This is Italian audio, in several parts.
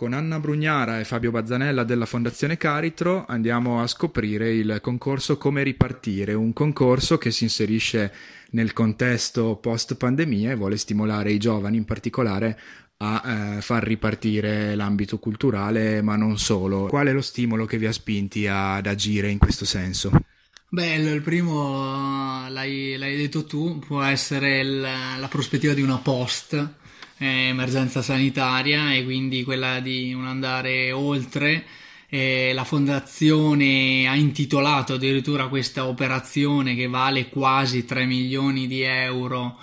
Con Anna Brugnara e Fabio Bazzanella della Fondazione Caritro andiamo a scoprire il concorso Come ripartire, un concorso che si inserisce nel contesto post pandemia e vuole stimolare i giovani in particolare a eh, far ripartire l'ambito culturale, ma non solo. Qual è lo stimolo che vi ha spinti ad agire in questo senso? Beh, il primo, l'hai, l'hai detto tu, può essere il, la prospettiva di una post emergenza sanitaria e quindi quella di non andare oltre. Eh, la fondazione ha intitolato addirittura questa operazione che vale quasi 3 milioni di euro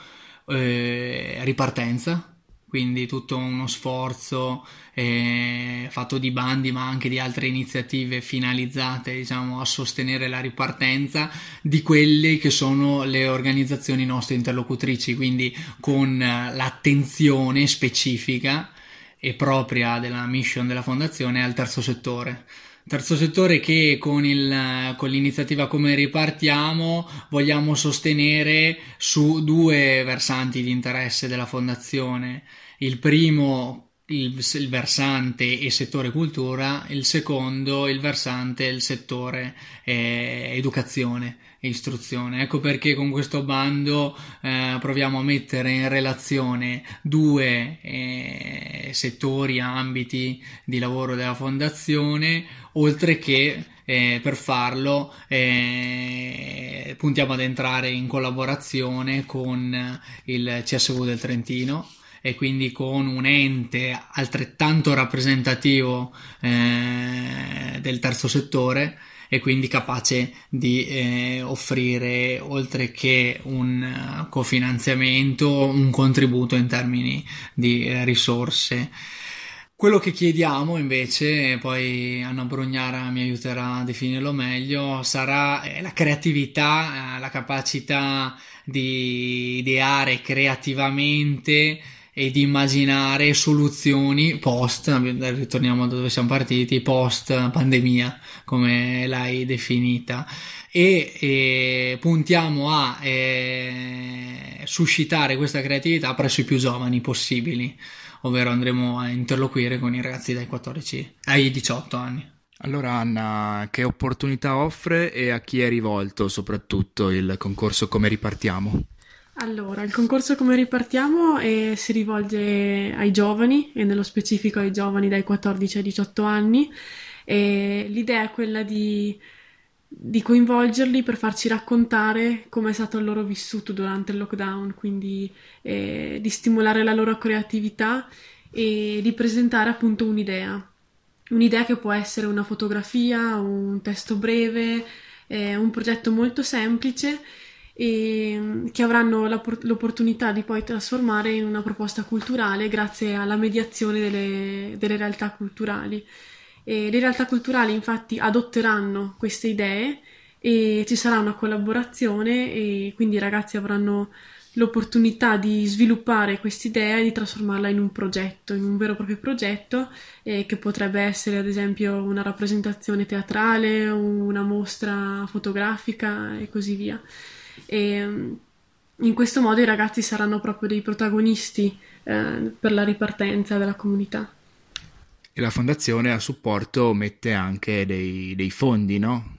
eh, ripartenza quindi tutto uno sforzo eh, fatto di bandi ma anche di altre iniziative finalizzate diciamo, a sostenere la ripartenza di quelle che sono le organizzazioni nostre interlocutrici. Quindi con l'attenzione specifica e propria della mission della fondazione al terzo settore terzo settore che con, il, con, l'iniziativa Come ripartiamo vogliamo sostenere su due versanti di interesse della fondazione. Il primo il, il, versante e settore cultura, il secondo il versante il settore eh, educazione e istruzione. Ecco perché con questo bando eh, proviamo a mettere in relazione due eh, settori, ambiti di lavoro della fondazione, oltre che eh, per farlo eh, puntiamo ad entrare in collaborazione con il CSV del Trentino e quindi con un ente altrettanto rappresentativo eh, del terzo settore e quindi capace di eh, offrire oltre che un uh, cofinanziamento un contributo in termini di eh, risorse. Quello che chiediamo invece, poi Anna Brugnara mi aiuterà a definirlo meglio, sarà eh, la creatività, eh, la capacità di ideare creativamente e di immaginare soluzioni post, ritorniamo da dove siamo partiti, post pandemia, come l'hai definita. E, e puntiamo a eh, suscitare questa creatività presso i più giovani possibili, ovvero andremo a interloquire con i ragazzi dai 14 ai 18 anni. Allora Anna, che opportunità offre e a chi è rivolto soprattutto il concorso Come ripartiamo? Allora, il concorso come ripartiamo eh, si rivolge ai giovani e nello specifico ai giovani dai 14 ai 18 anni. E l'idea è quella di, di coinvolgerli per farci raccontare come è stato il loro vissuto durante il lockdown, quindi eh, di stimolare la loro creatività e di presentare appunto un'idea. Un'idea che può essere una fotografia, un testo breve, eh, un progetto molto semplice e mm, che avranno l'opportunità di poi trasformare in una proposta culturale grazie alla mediazione delle, delle realtà culturali. E le realtà culturali infatti adotteranno queste idee e ci sarà una collaborazione e quindi i ragazzi avranno l'opportunità di sviluppare quest'idea e di trasformarla in un progetto, in un vero e proprio progetto eh, che potrebbe essere ad esempio una rappresentazione teatrale, una mostra fotografica e così via. E mm, in questo modo i ragazzi saranno proprio dei protagonisti eh, per la ripartenza della comunità. E la fondazione a supporto mette anche dei, dei fondi, no?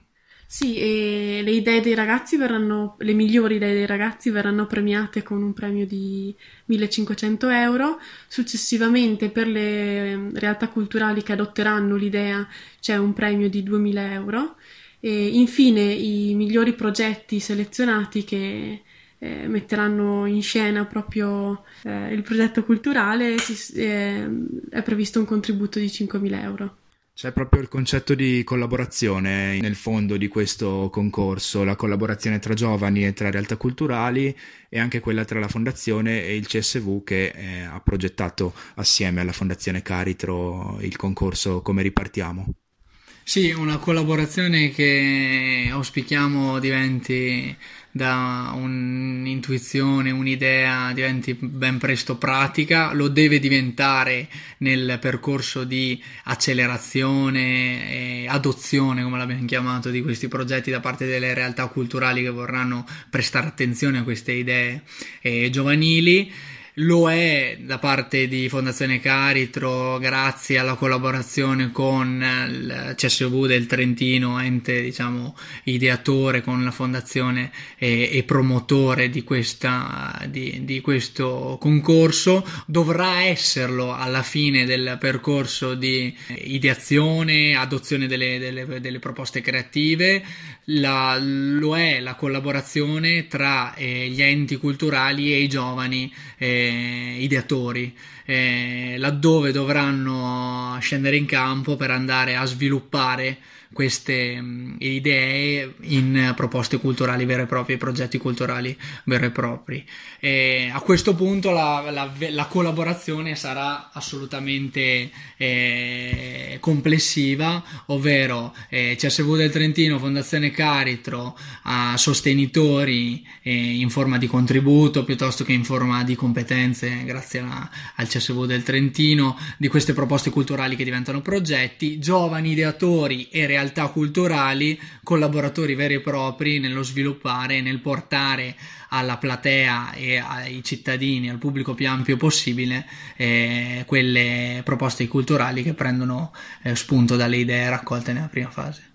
Sì, e le idee dei ragazzi verranno, le migliori idee dei ragazzi verranno premiate con un premio di 1500 euro. Successivamente, per le mm, realtà culturali che adotteranno l'idea, c'è un premio di 2000 euro. E infine i migliori progetti selezionati che eh, metteranno in scena proprio eh, il progetto culturale si, eh, è previsto un contributo di 5.000 euro. C'è proprio il concetto di collaborazione nel fondo di questo concorso, la collaborazione tra giovani e tra realtà culturali e anche quella tra la fondazione e il CSV che eh, ha progettato assieme alla fondazione Caritro il concorso Come ripartiamo. Sì, una collaborazione che auspichiamo diventi da un'intuizione, un'idea, diventi ben presto pratica, lo deve diventare nel percorso di accelerazione e adozione, come l'abbiamo chiamato, di questi progetti da parte delle realtà culturali che vorranno prestare attenzione a queste idee eh, giovanili lo è da parte di Fondazione Caritro grazie alla collaborazione con il CSV del Trentino, ente diciamo ideatore con la fondazione e, e promotore di, questa, di, di, questo concorso, dovrà esserlo alla fine del percorso di ideazione, adozione delle, delle, delle proposte creative, la, lo è la collaborazione tra eh, gli enti culturali e i giovani. Eh, ideatori, eh, laddove dovranno scendere in campo per andare a sviluppare queste mh, idee in proposte culturali vere e proprie, progetti culturali veri e propri. E a questo punto la, la, la collaborazione sarà assolutamente eh, complessiva, ovvero eh, CSV del Trentino, Fondazione Caritro, a sostenitori eh, in forma di contributo piuttosto che in forma di competenze grazie a, al CSV del Trentino, di queste proposte culturali che diventano progetti, giovani ideatori e realtà culturali, collaboratori veri e propri nello sviluppare e nel portare alla platea e ai cittadini, al pubblico più ampio possibile, eh, quelle proposte culturali che prendono eh, spunto dalle idee raccolte nella prima fase.